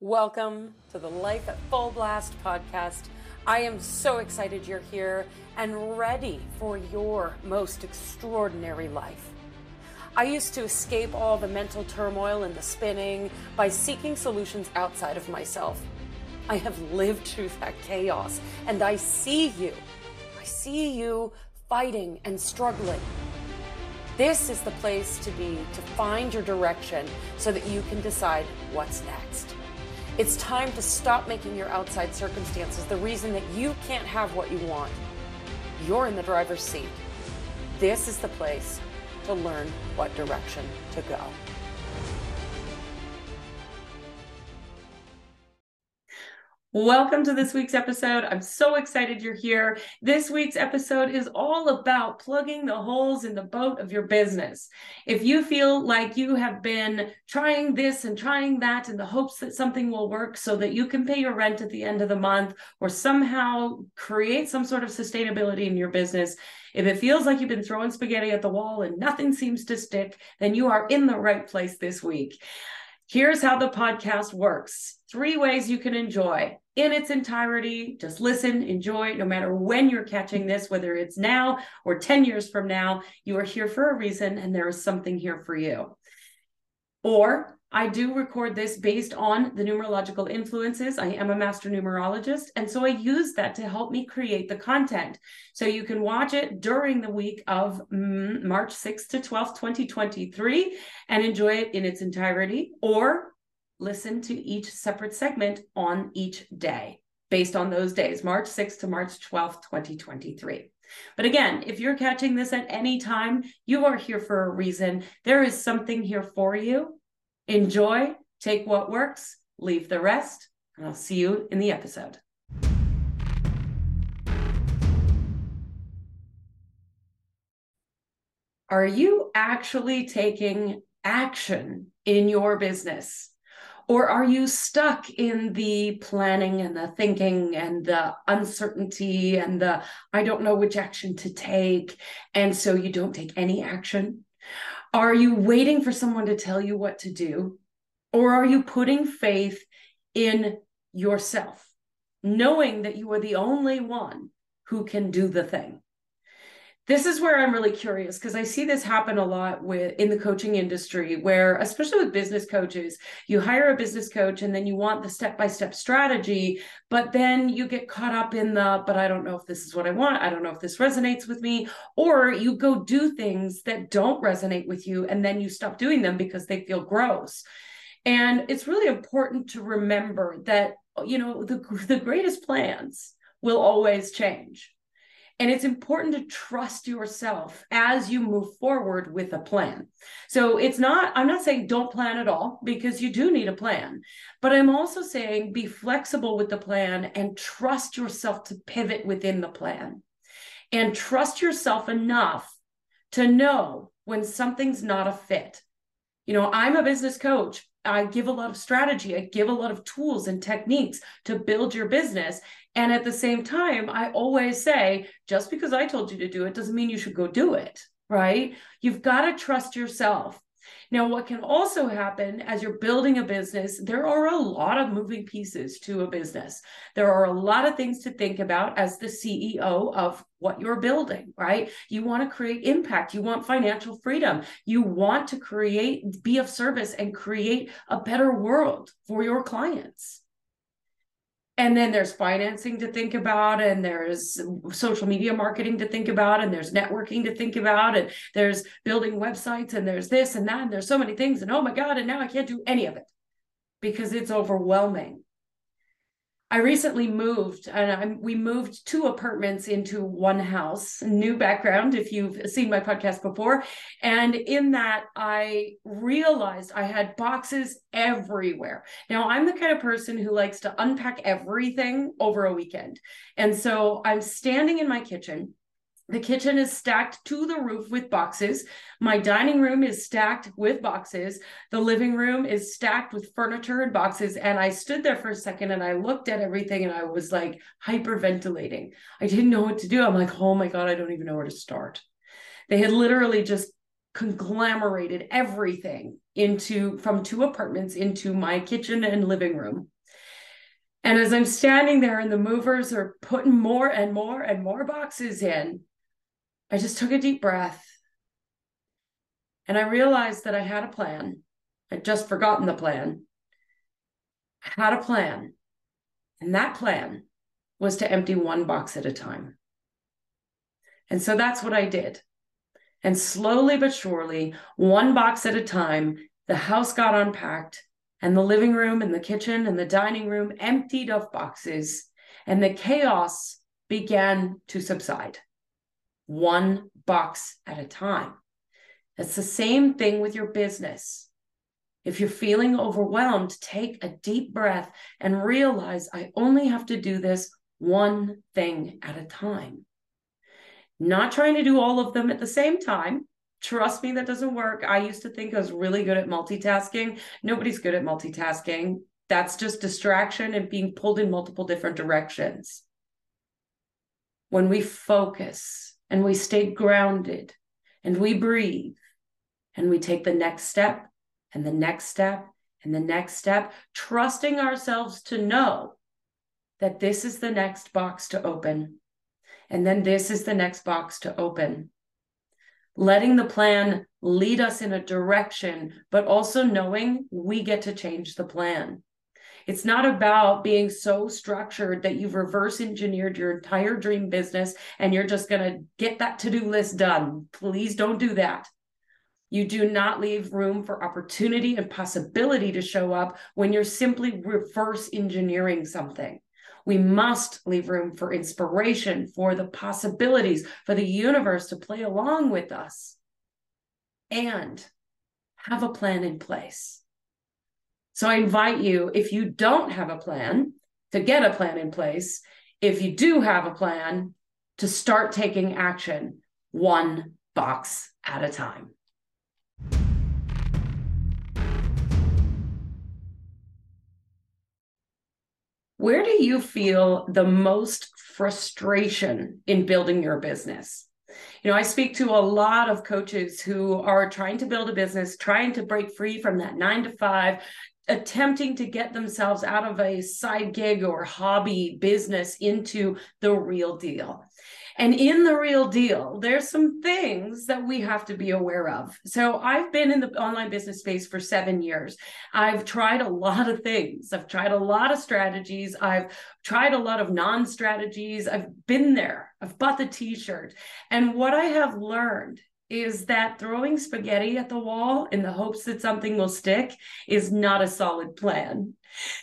Welcome to the Life at Full Blast podcast. I am so excited you're here and ready for your most extraordinary life. I used to escape all the mental turmoil and the spinning by seeking solutions outside of myself. I have lived through that chaos and I see you. I see you fighting and struggling. This is the place to be to find your direction so that you can decide what's next. It's time to stop making your outside circumstances the reason that you can't have what you want. You're in the driver's seat. This is the place to learn what direction to go. Welcome to this week's episode. I'm so excited you're here. This week's episode is all about plugging the holes in the boat of your business. If you feel like you have been trying this and trying that in the hopes that something will work so that you can pay your rent at the end of the month or somehow create some sort of sustainability in your business, if it feels like you've been throwing spaghetti at the wall and nothing seems to stick, then you are in the right place this week. Here's how the podcast works three ways you can enjoy in its entirety. Just listen, enjoy, no matter when you're catching this, whether it's now or 10 years from now, you are here for a reason and there is something here for you. Or I do record this based on the numerological influences. I am a master numerologist. And so I use that to help me create the content. So you can watch it during the week of mm, March 6th to 12th, 2023, and enjoy it in its entirety, or listen to each separate segment on each day based on those days, March 6th to March 12th, 2023. But again, if you're catching this at any time, you are here for a reason. There is something here for you. Enjoy, take what works, leave the rest, and I'll see you in the episode. Are you actually taking action in your business? Or are you stuck in the planning and the thinking and the uncertainty and the I don't know which action to take? And so you don't take any action? Are you waiting for someone to tell you what to do? Or are you putting faith in yourself, knowing that you are the only one who can do the thing? This is where I'm really curious because I see this happen a lot with in the coaching industry where especially with business coaches you hire a business coach and then you want the step by step strategy but then you get caught up in the but I don't know if this is what I want. I don't know if this resonates with me. Or you go do things that don't resonate with you and then you stop doing them because they feel gross. And it's really important to remember that you know the the greatest plans will always change and it's important to trust yourself as you move forward with a plan. So it's not, I'm not saying don't plan at all because you do need a plan, but I'm also saying be flexible with the plan and trust yourself to pivot within the plan and trust yourself enough to know when something's not a fit. You know, I'm a business coach. I give a lot of strategy. I give a lot of tools and techniques to build your business. And at the same time, I always say, just because I told you to do it doesn't mean you should go do it, right? You've got to trust yourself. Now, what can also happen as you're building a business, there are a lot of moving pieces to a business. There are a lot of things to think about as the CEO of what you're building, right? You want to create impact, you want financial freedom, you want to create, be of service, and create a better world for your clients and then there's financing to think about and there's social media marketing to think about and there's networking to think about and there's building websites and there's this and that and there's so many things and oh my god and now i can't do any of it. Because it's overwhelming I recently moved and I, we moved two apartments into one house, new background if you've seen my podcast before. And in that, I realized I had boxes everywhere. Now, I'm the kind of person who likes to unpack everything over a weekend. And so I'm standing in my kitchen the kitchen is stacked to the roof with boxes. My dining room is stacked with boxes. The living room is stacked with furniture and boxes. And I stood there for a second and I looked at everything and I was like hyperventilating. I didn't know what to do. I'm like, oh my God, I don't even know where to start. They had literally just conglomerated everything into from two apartments into my kitchen and living room. And as I'm standing there and the movers are putting more and more and more boxes in, I just took a deep breath and I realized that I had a plan. I'd just forgotten the plan. I had a plan. And that plan was to empty one box at a time. And so that's what I did. And slowly but surely, one box at a time, the house got unpacked and the living room and the kitchen and the dining room emptied of boxes, and the chaos began to subside. One box at a time. It's the same thing with your business. If you're feeling overwhelmed, take a deep breath and realize I only have to do this one thing at a time. Not trying to do all of them at the same time. Trust me, that doesn't work. I used to think I was really good at multitasking. Nobody's good at multitasking. That's just distraction and being pulled in multiple different directions. When we focus and we stay grounded and we breathe and we take the next step and the next step and the next step, trusting ourselves to know that this is the next box to open. And then this is the next box to open. Letting the plan lead us in a direction, but also knowing we get to change the plan. It's not about being so structured that you've reverse engineered your entire dream business and you're just going to get that to do list done. Please don't do that. You do not leave room for opportunity and possibility to show up when you're simply reverse engineering something. We must leave room for inspiration, for the possibilities, for the universe to play along with us, and have a plan in place. So I invite you, if you don't have a plan, to get a plan in place. If you do have a plan, to start taking action one box at a time. Where do you feel the most frustration in building your business? You know, I speak to a lot of coaches who are trying to build a business, trying to break free from that nine to five, attempting to get themselves out of a side gig or hobby business into the real deal. And in the real deal, there's some things that we have to be aware of. So I've been in the online business space for seven years. I've tried a lot of things. I've tried a lot of strategies. I've tried a lot of non strategies. I've been there. I've bought the t shirt. And what I have learned is that throwing spaghetti at the wall in the hopes that something will stick is not a solid plan.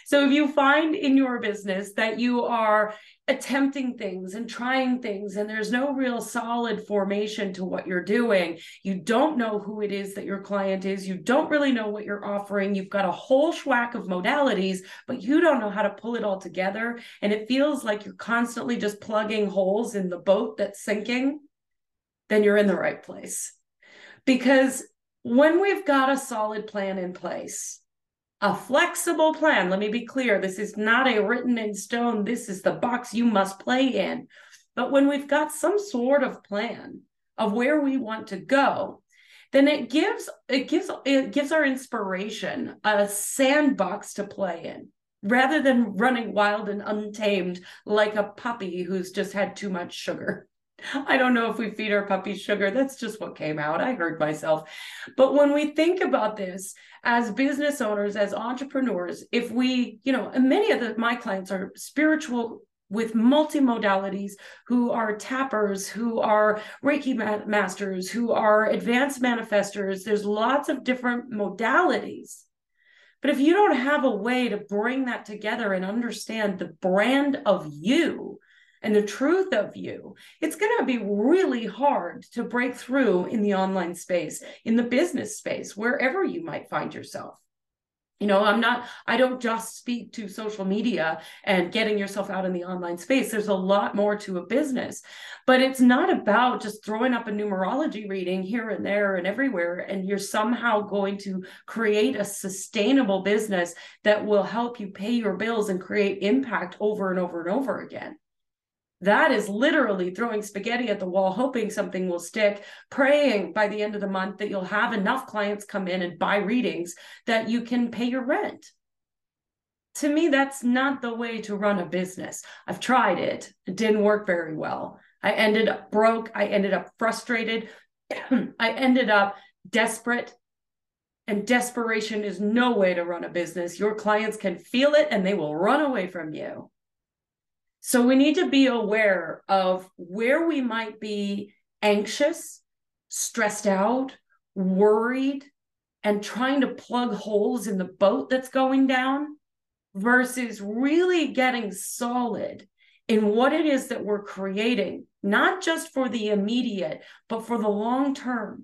So if you find in your business that you are attempting things and trying things and there's no real solid formation to what you're doing you don't know who it is that your client is you don't really know what you're offering you've got a whole schwack of modalities but you don't know how to pull it all together and it feels like you're constantly just plugging holes in the boat that's sinking then you're in the right place because when we've got a solid plan in place a flexible plan. Let me be clear this is not a written in stone, this is the box you must play in. But when we've got some sort of plan of where we want to go, then it gives it gives it gives our inspiration a sandbox to play in rather than running wild and untamed like a puppy who's just had too much sugar. I don't know if we feed our puppies sugar. That's just what came out. I heard myself. But when we think about this as business owners, as entrepreneurs, if we, you know, and many of the, my clients are spiritual with multimodalities who are tappers, who are Reiki ma- masters, who are advanced manifestors. There's lots of different modalities. But if you don't have a way to bring that together and understand the brand of you, and the truth of you, it's going to be really hard to break through in the online space, in the business space, wherever you might find yourself. You know, I'm not, I don't just speak to social media and getting yourself out in the online space. There's a lot more to a business, but it's not about just throwing up a numerology reading here and there and everywhere. And you're somehow going to create a sustainable business that will help you pay your bills and create impact over and over and over again That is literally throwing spaghetti at the wall, hoping something will stick, praying by the end of the month that you'll have enough clients come in and buy readings that you can pay your rent. To me, that's not the way to run a business. I've tried it, it didn't work very well. I ended up broke, I ended up frustrated, I ended up desperate. And desperation is no way to run a business. Your clients can feel it and they will run away from you. So we need to be aware of where we might be anxious, stressed out, worried, and trying to plug holes in the boat that's going down versus really getting solid in what it is that we're creating, not just for the immediate, but for the long term.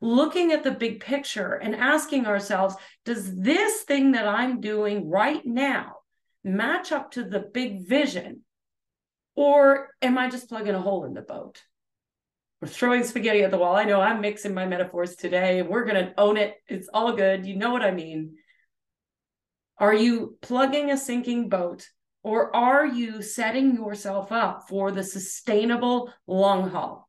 Looking at the big picture and asking ourselves, does this thing that I'm doing right now match up to the big vision or am I just plugging a hole in the boat? We're throwing spaghetti at the wall. I know I'm mixing my metaphors today we're going to own it. It's all good. You know what I mean. Are you plugging a sinking boat or are you setting yourself up for the sustainable long haul?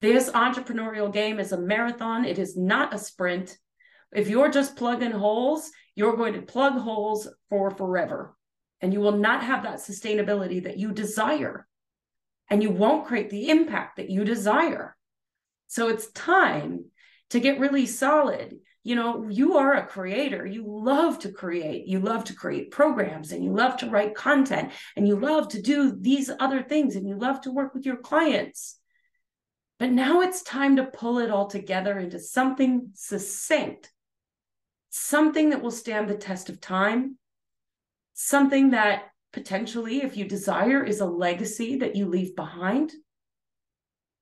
This entrepreneurial game is a marathon, it is not a sprint. If you're just plugging holes, you're going to plug holes for forever and you will not have that sustainability that you desire. And you won't create the impact that you desire. So it's time to get really solid. You know you are a creator. You love to create. You love to create programs and you love to write content and you love to do these other things and you love to work with your clients. But now it's time to pull it all together into something succinct something that will stand the test of time something that potentially, if you desire, is a legacy that you leave behind.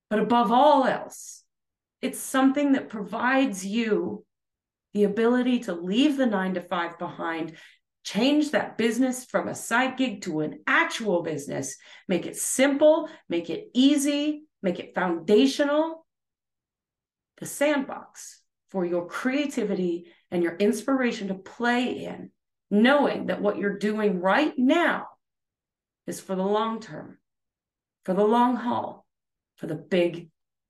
But above all else, it's something that provides you the ability to leave the nine to five behind, change that business from a side gig to an actual business, make it simple, make it easy, make it foundational. The sandbox for your creativity and your inspiration to play in knowing that what you're doing right now is for the long term, for the long haul, for the big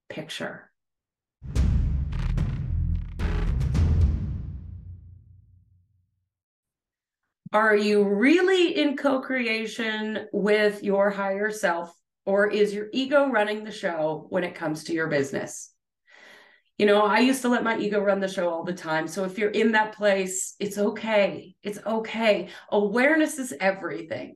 picture. Are you really in co creation with your higher self, or is your ego running the show when it comes to your business? You know, I used to let my ego run the show all the time. So if you're in that place, it's okay. It's okay. Awareness is everything.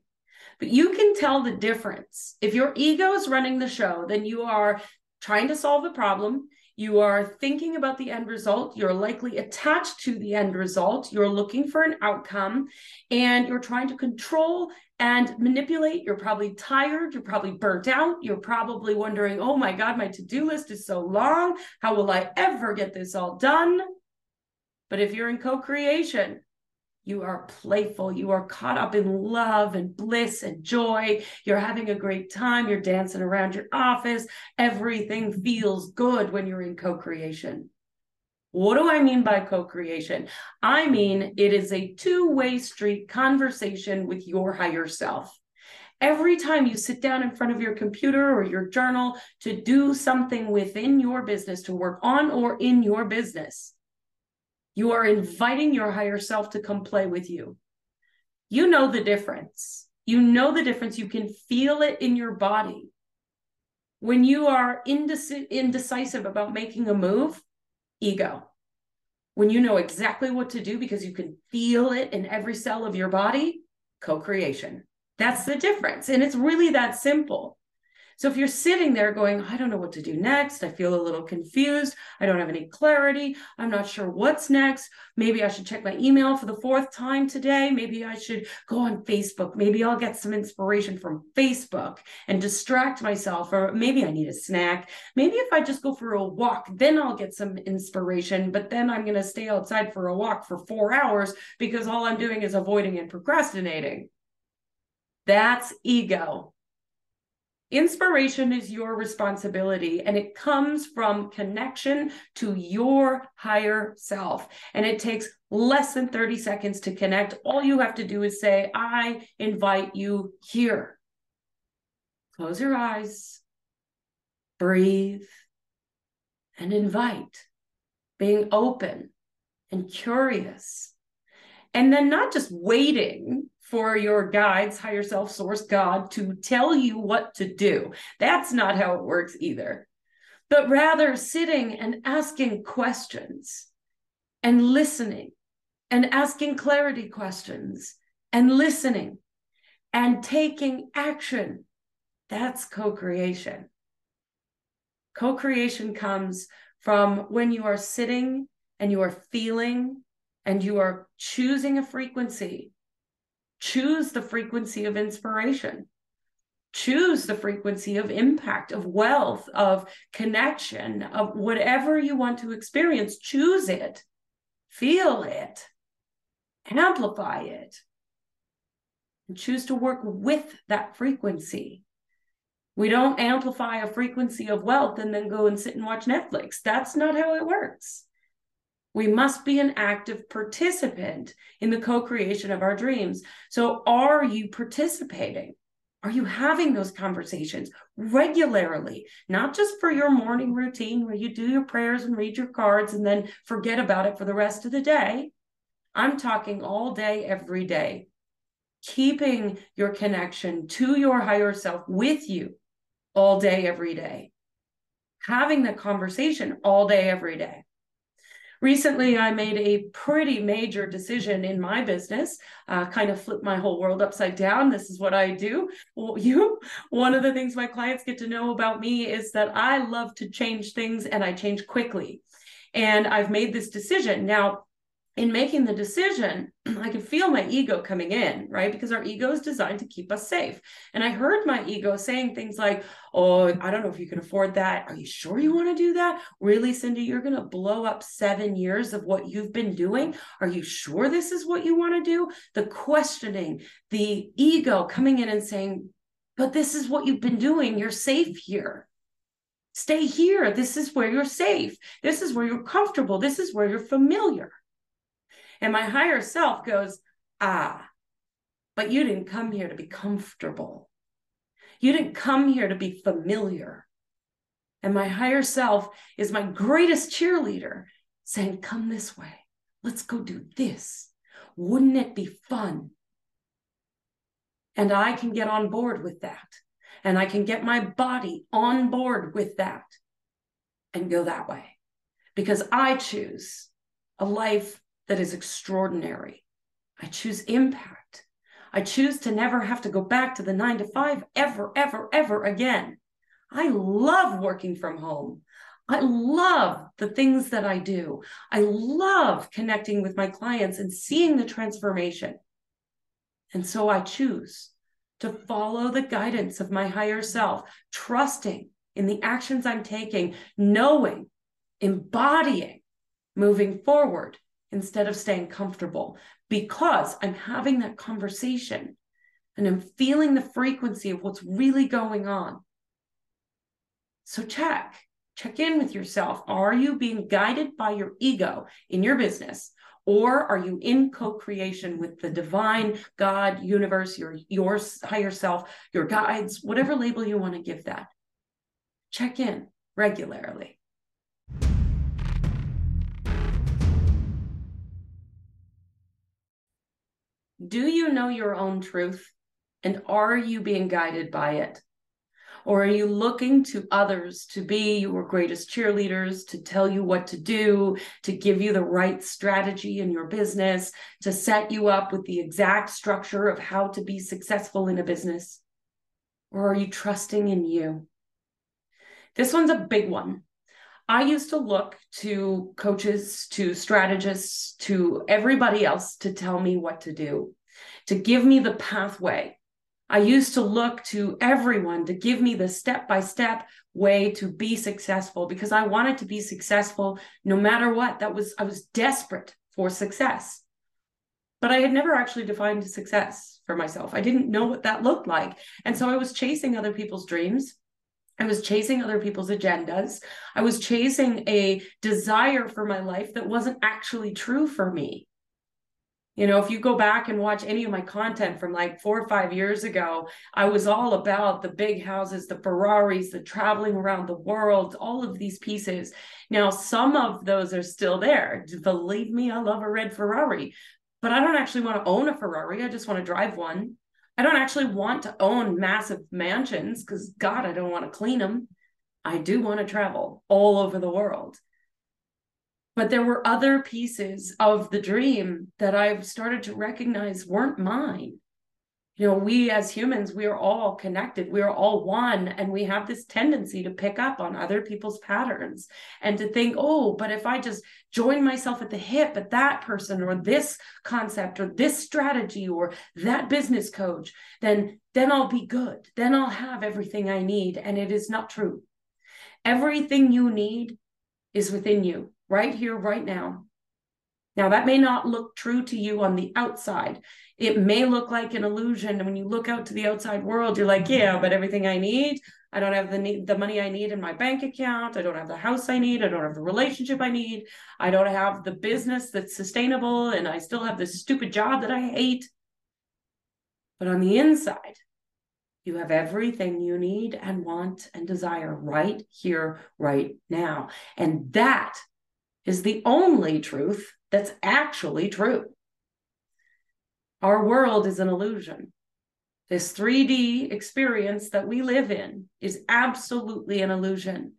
But you can tell the difference. If your ego is running the show, then you are trying to solve a problem. You are thinking about the end result. You're likely attached to the end result. You're looking for an outcome and you're trying to control and manipulate. You're probably tired. You're probably burnt out. You're probably wondering, oh my God, my to do list is so long. How will I ever get this all done? But if you're in co creation, you are playful. You are caught up in love and bliss and joy. You're having a great time. You're dancing around your office. Everything feels good when you're in co creation. What do I mean by co creation? I mean, it is a two way street conversation with your higher self. Every time you sit down in front of your computer or your journal to do something within your business, to work on or in your business, you are inviting your higher self to come play with you. You know the difference. You know the difference. You can feel it in your body. When you are indec- indecisive about making a move, ego. When you know exactly what to do because you can feel it in every cell of your body, co creation. That's the difference. And it's really that simple. So if you're sitting there going, I don't know what to do next, I feel a little confused, I don't have any clarity, I'm not sure what's next. Maybe I should check my email for the fourth time today. Maybe I should go on Facebook. Maybe I'll get some inspiration from Facebook and distract myself. Or maybe I need a snack. Maybe if I just go for a walk, then I'll get some inspiration. But then I'm going to stay outside for a walk for four hours because all I'm doing is avoiding and procrastinating. That's ego. Inspiration is your responsibility and it comes from connection to your higher self. And it takes less than 30 seconds to connect. All you have to do is say, I invite you here. close your eyes, breathe, and invite, being open and curious. And then not just waiting for your guides, higher self, source, God, to tell you what to do. That's not how it works either. But rather sitting and asking questions and listening and asking clarity questions and listening and taking action. That's co creation. Co creation comes from when you are sitting and you are feeling and you are choosing a frequency choose the frequency of inspiration. Choose the frequency of impact of wealth of connection of whatever you want to experience. Choose it. Feel it. Amplify it. And choose to work with that frequency. We don't amplify a frequency of wealth and then go and sit and watch netflix. That's not how it works we must be an active participant in the co creation of our dreams. So, are you participating? Are you having those conversations regularly, not just for your morning routine where you do your prayers and read your cards and then forget about it for the rest of the day? I'm talking all day, every day, keeping your connection to your higher self with you all day, every day, having the conversation all day, every day recently i made a pretty major decision in my business. Uh, kind of flipped my whole world upside down. This is what i do. Well, you one of the things my clients get to know about me is that i love to change things and i change quickly. And i've made this decision. Now in making the decision, I could feel my ego coming in, right? Because our ego is designed to keep us safe. And I heard my ego saying things like, Oh, I don't know if you can afford that. Are you sure you want to do that? Really, Cindy, you're going to blow up seven years of what you've been doing. Are you sure this is what you want to do? The questioning, the ego coming in and saying, But this is what you've been doing. You're safe here. Stay here. This is where you're safe. This is where you're comfortable. This is where you're familiar. And my higher self goes, ah, but you didn't come here to be comfortable. You didn't come here to be familiar. And my higher self is my greatest cheerleader saying, come this way. Let's go do this. Wouldn't it be fun? And I can get on board with that. And I can get my body on board with that and go that way because I choose a life that is extraordinary. I choose impact. I choose to never have to go back to the nine to five ever, ever, ever again. I love working from home. I love the things that I do. I love connecting with my clients and seeing the transformation. And so I choose to follow the guidance of my higher self, trusting in the actions I'm taking, knowing, embodying, moving forward instead of staying comfortable because I'm having that conversation and I'm feeling the frequency of what's really going on. So check, check in with yourself. Are you being guided by your ego in your business? Or are you in co-creation with the divine God, universe, your, your higher self, your guides, whatever label you want to give that? Check in regularly. Do you know your own truth? And are you being guided by it? Or are you looking to others to be your greatest cheerleaders, to tell you what to do, to give you the right strategy in your business, to set you up with the exact structure of how to be successful in a business? Or are you trusting in you? This one's a big one. I used to look to coaches, to strategists, to everybody else to tell me what to do, to give me the pathway. I used to look to everyone to give me the step by step way to be successful because I wanted to be successful no matter what. That was, I was desperate for success. But I had never actually defined success for myself. I didn't know what that looked like. And so I was chasing other people's dreams I was chasing other people's agendas. I was chasing a desire for my life that wasn't actually true for me. You know, if you go back and watch any of my content from like four or five years ago, I was all about the big houses, the Ferraris, the traveling around the world, all of these pieces. Now, some of those are still there. Believe me, I love a red Ferrari, but I don't actually want to own a Ferrari. I just want to drive one. I don't actually want to own massive mansions because, God, I don't want to clean them. I do want to travel all over the world. But there were other pieces of the dream that I've started to recognize weren't mine. You know, we as humans, we are all connected, we are all one, and we have this tendency to pick up on other people's patterns and to think, oh, but if I just join myself at the hip at that person or this concept or this strategy or that business coach, then then I'll be good. Then I'll have everything I need. And it is not true. Everything you need is within you right here, right now. Now, that may not look true to you on the outside. It may look like an illusion. And when you look out to the outside world, you're like, yeah, but everything I need, I don't have the need, the money I need in my bank account. I don't have the house I need. I don't have the relationship I need. I don't have the business that's sustainable. And I still have this stupid job that I hate. But on the inside, you have everything you need and want and desire right here, right now. And that is the only truth that's actually true. Our world is an illusion. This 3D experience that we live in is absolutely an illusion.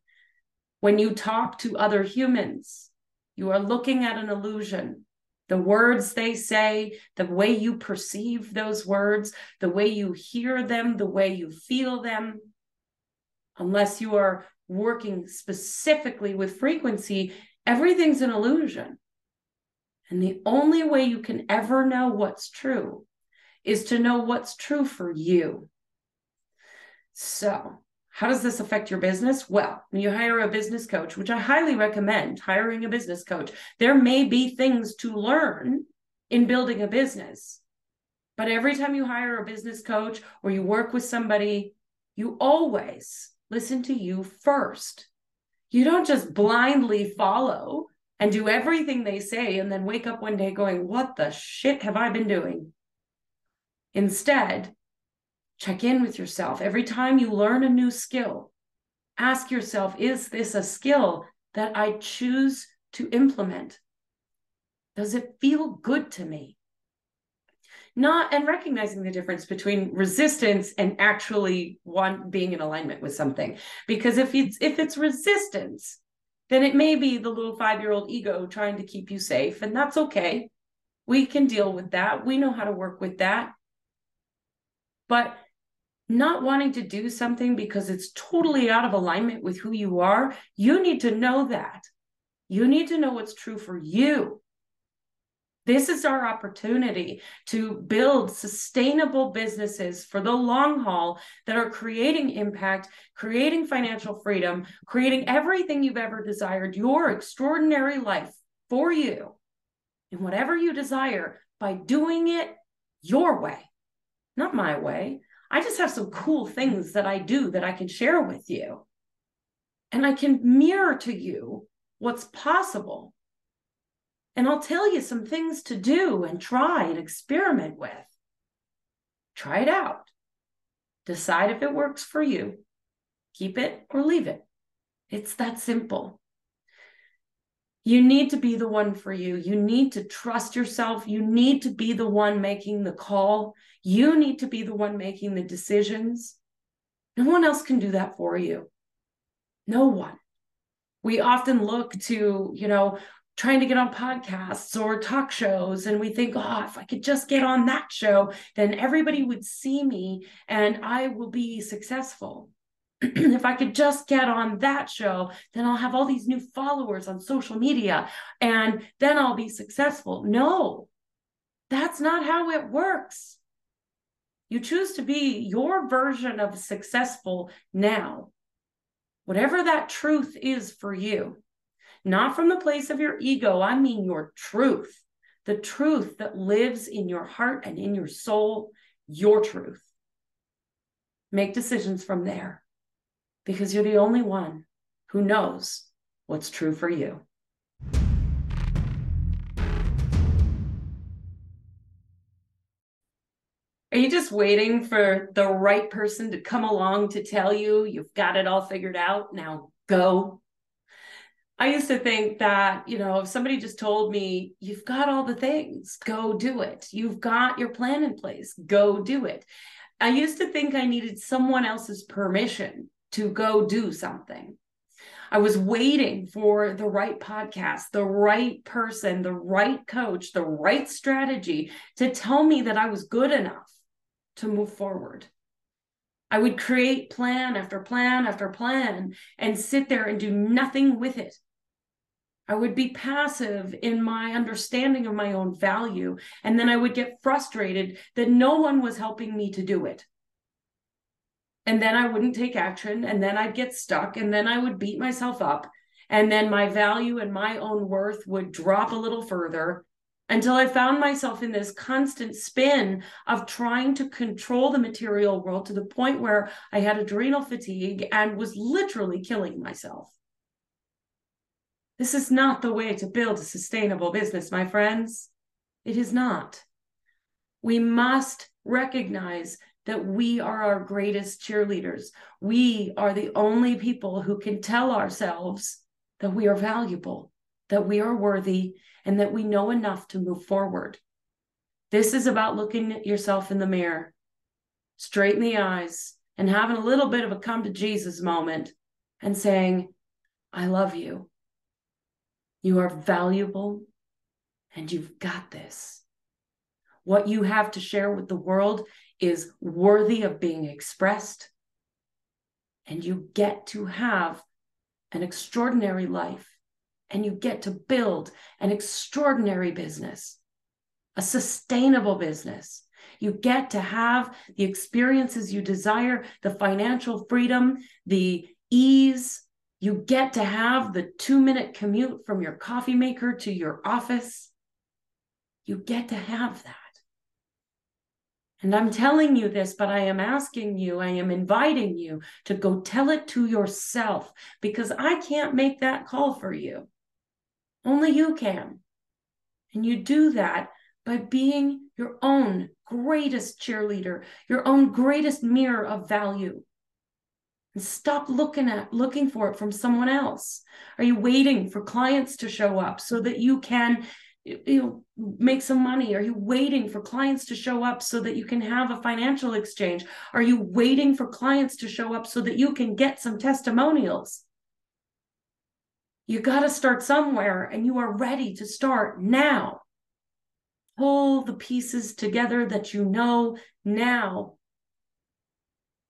When you talk to other humans, you are looking at an illusion. The words they say, the way you perceive those words, the way you hear them, the way you feel them, unless you are working specifically with frequency, everything's an illusion. And the only way you can ever know what's true is to know what's true for you. So, how does this affect your business? Well, when you hire a business coach, which I highly recommend hiring a business coach, there may be things to learn in building a business. But every time you hire a business coach or you work with somebody, you always listen to you first. You don't just blindly follow and do everything they say and then wake up one day going, What the shit have I been doing? Instead, check in with yourself. Every time you learn a new skill, ask yourself, Is this a skill that I choose to implement? Does it feel good to me? Not and recognizing the difference between resistance and actually one being in alignment with something. Because if it's if it's resistance, then it may be the little five year old ego trying to keep you safe. And that's okay. We can deal with that. We know how to work with that. But not wanting to do something because it's totally out of alignment with who you are, you need to know that. You need to know what's true for you. This is our opportunity to build sustainable businesses for the long haul that are creating impact, creating financial freedom, creating everything you've ever desired, your extraordinary life for you and whatever you desire by doing it your way, not my way. I just have some cool things that I do that I can share with you. And I can mirror to you what's possible and I'll tell you some things to do and try and experiment with. Try it out. Decide if it works for you. Keep it or leave it. It's that simple. You need to be the one for you. You need to trust yourself. You need to be the one making the call. You need to be the one making the decisions. No one else can do that for you. No one. We often look to, you know, trying to get on podcasts or talk shows and we think oh if i could just get on that show then everybody would see me and i will be successful. If i could just get on that show then i'll have all these new followers on social media and then i'll be successful. No that's not how it works. You choose to be your version of successful now. Whatever that truth is for you not from the place of your ego. I mean your truth, the truth that lives in your heart and in your soul, your truth. Make decisions from there because you're the only one who knows what's true for you. Are you just waiting for the right person to come along to tell you you've got it all figured out? Now go. I used to think that, you know, if somebody just told me, you've got all the things, go do it. You've got your plan in place, go do it. I used to think I needed someone else's permission to go do something. I was waiting for the right podcast, the right person, the right coach, the right strategy to tell me that I was good enough to move forward. I would create plan after plan after plan and sit there and do nothing with it. I would be passive in my understanding of my own value. And then I would get frustrated that no one was helping me to do it. And then I wouldn't take action. And then I'd get stuck. And then I would beat myself up. And then my value and my own worth would drop a little further until I found myself in this constant spin of trying to control the material world to the point where I had adrenal fatigue and was literally killing myself. This is not the way to build a sustainable business, my friends. It is not. We must recognize that we are our greatest cheerleaders. We are the only people who can tell ourselves that we are valuable, that we are worthy, and that we know enough to move forward. This is about looking at yourself in the mirror, straight in the eyes, and having a little bit of a come to Jesus moment and saying, I love you. You are valuable and you've got this. What you have to share with the world is worthy of being expressed. And you get to have an extraordinary life and you get to build an extraordinary business, a sustainable business. You get to have the experiences you desire, the financial freedom, the ease. You get to have the two minute commute from your coffee maker to your office. You get to have that. And I'm telling you this, but I am asking you, I am inviting you to go tell it to yourself because I can't make that call for you. Only you can. And you do that by being your own greatest cheerleader, your own greatest mirror of value. Stop looking at looking for it from someone else. Are you waiting for clients to show up so that you can you know make some money are you waiting for clients to show up so that you can have a financial exchange are you waiting for clients to show up so that you can get some testimonials you got to start somewhere, and you are ready to start now. Pull the pieces together that you know now.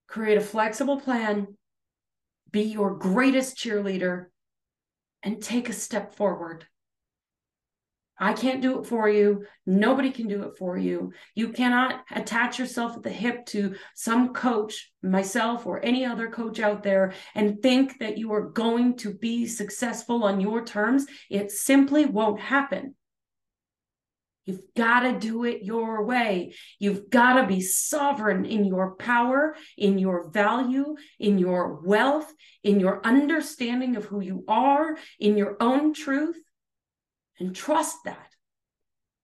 Create a flexible plan, be your greatest cheerleader, and take a step forward. I can't do it for you. Nobody can do it for you. You cannot attach yourself at the hip to some coach, myself or any other coach out there, and think that you are going to be successful on your terms. It simply won't happen. You've got to do it your way. You've got to be sovereign in your power, in your value, in your wealth, in your understanding of who you are, in your own truth and trust that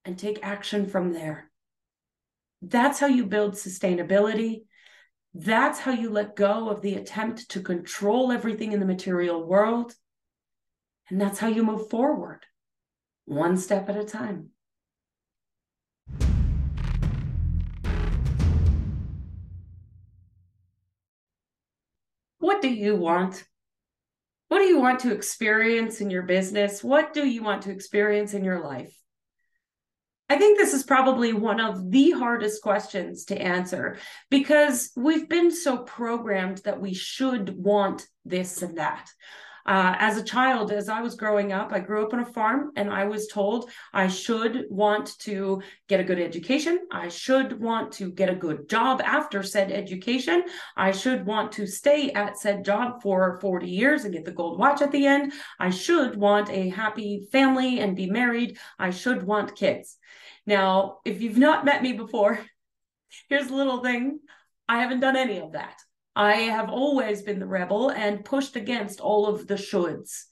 and take action from there. That's how you build sustainability. That's how you let go of the attempt to control everything in the material world. And that's how you move forward, one step at a time. What do you want? What do you want to experience in your business? What do you want to experience in your life? I think this is probably one of the hardest questions to answer because we've been so programmed that we should want this and that. Uh, as a child, as I was growing up, I grew up on a farm and I was told I should want to get a good education. I should want to get a good job after said education. I should want to stay at said job for 40 years and get the gold watch at the end. I should want a happy family and be married. I should want kids. Now, if you've not met me before, here's a little thing I haven't done any of that. I have always been the rebel and pushed against all of the shoulds.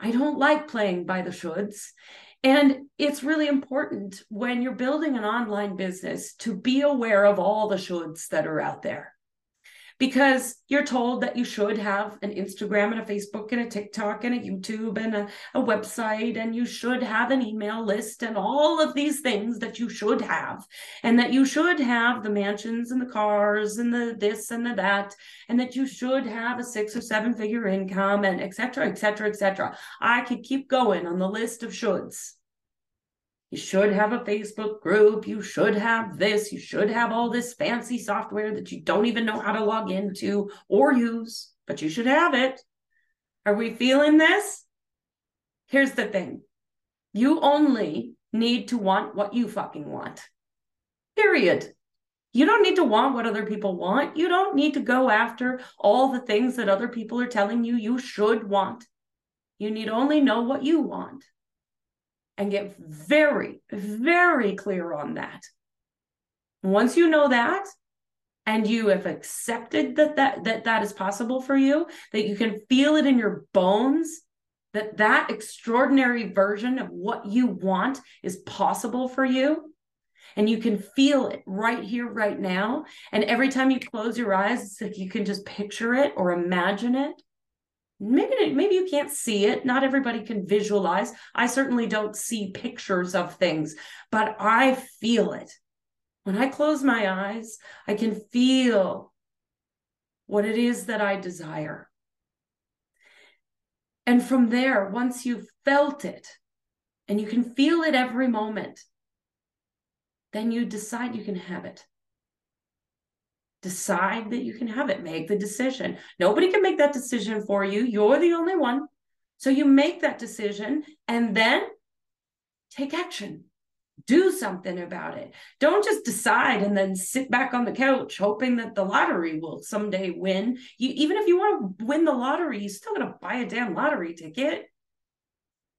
I don't like playing by the shoulds. And it's really important when you're building an online business to be aware of all the shoulds that are out there because you're told that you should have an Instagram and a Facebook and a TikTok and a YouTube and a, a, website, and you should have an email list and all of these things that you should have, and that you should have the mansions and the cars and the this and the that, and that you should have a six or seven figure income and etc. etc. etc. I could keep going on the list of shoulds. You should have a Facebook group. You should have this. You should have all this fancy software that you don't even know how to log into or use, but you should have it. Are we feeling this? Here's the thing you only need to want what you fucking want. Period. You don't need to want what other people want. You don't need to go after all the things that other people are telling you you should want. You need only know what you want and get very, very clear on that. Once you know that, and you have accepted that that that, that is possible for you, that you can feel it in your bones, that that extraordinary version of what you want is possible for you, and you can feel it right here, right now. And every time you close your eyes, it's like you can just picture it or imagine it maybe maybe you can't see it. Not everybody can visualize. I certainly don't see pictures of things but i feel it. When i close my eyes i can feel what it is that i desire. And from there once you've felt it and you can feel it every moment then you decide you can have it decide that you can have it. Make the decision. Nobody can make that decision for you. You're the only one. So you make that decision and then take action. Do something about it. Don't just decide and then sit back on the couch hoping that the lottery will someday win. You even if you want to win the lottery you're still got to buy a damn lottery ticket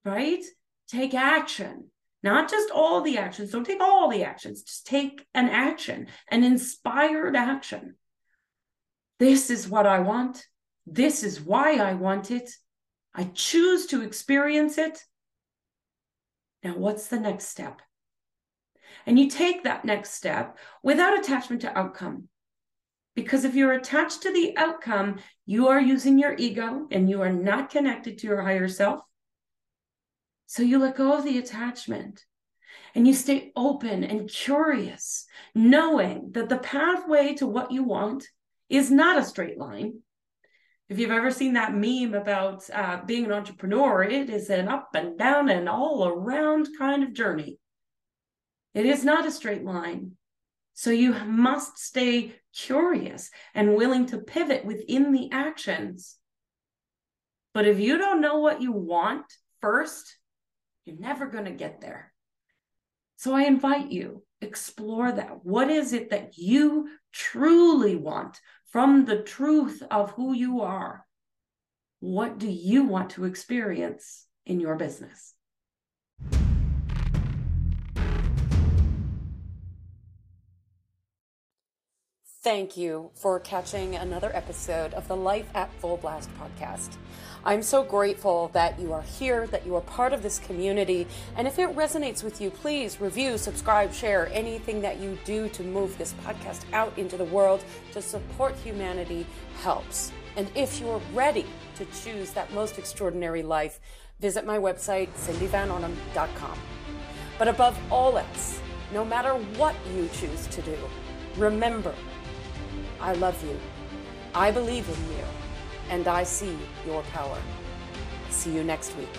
right? Take action not just all the actions. Don't take all the actions, just take an action, an inspired action. This is what I want. This is why I want it. I choose to experience it. Now, what's the next step? And you take that next step without attachment to outcome. Because if you're attached to the outcome, you are using your ego and you are not connected to your higher self. So you let go of the attachment and you stay open and curious, knowing that the pathway to what you want is not a straight line. If you've ever seen that meme about uh, being an entrepreneur, it is an up and down and all around kind of journey. It is not a straight line. So you must stay curious and willing to pivot within the actions. But if you don't know what you want first, you're never going to get there. So I invite you, explore that. What is it that you truly want from the truth of who you are? What do you want to experience in your business? Thank you for catching another episode of the Life at Full Blast podcast. I'm so grateful that you are here, that you are part of this community. And if it resonates with you, please review, subscribe, share anything that you do to move this podcast out into the world to support humanity helps. And if you're ready to choose that most extraordinary life, visit my website, cindyvanarnhem.com. But above all else, no matter what you choose to do, remember, I love you. I believe in you and I see your power. See you next week.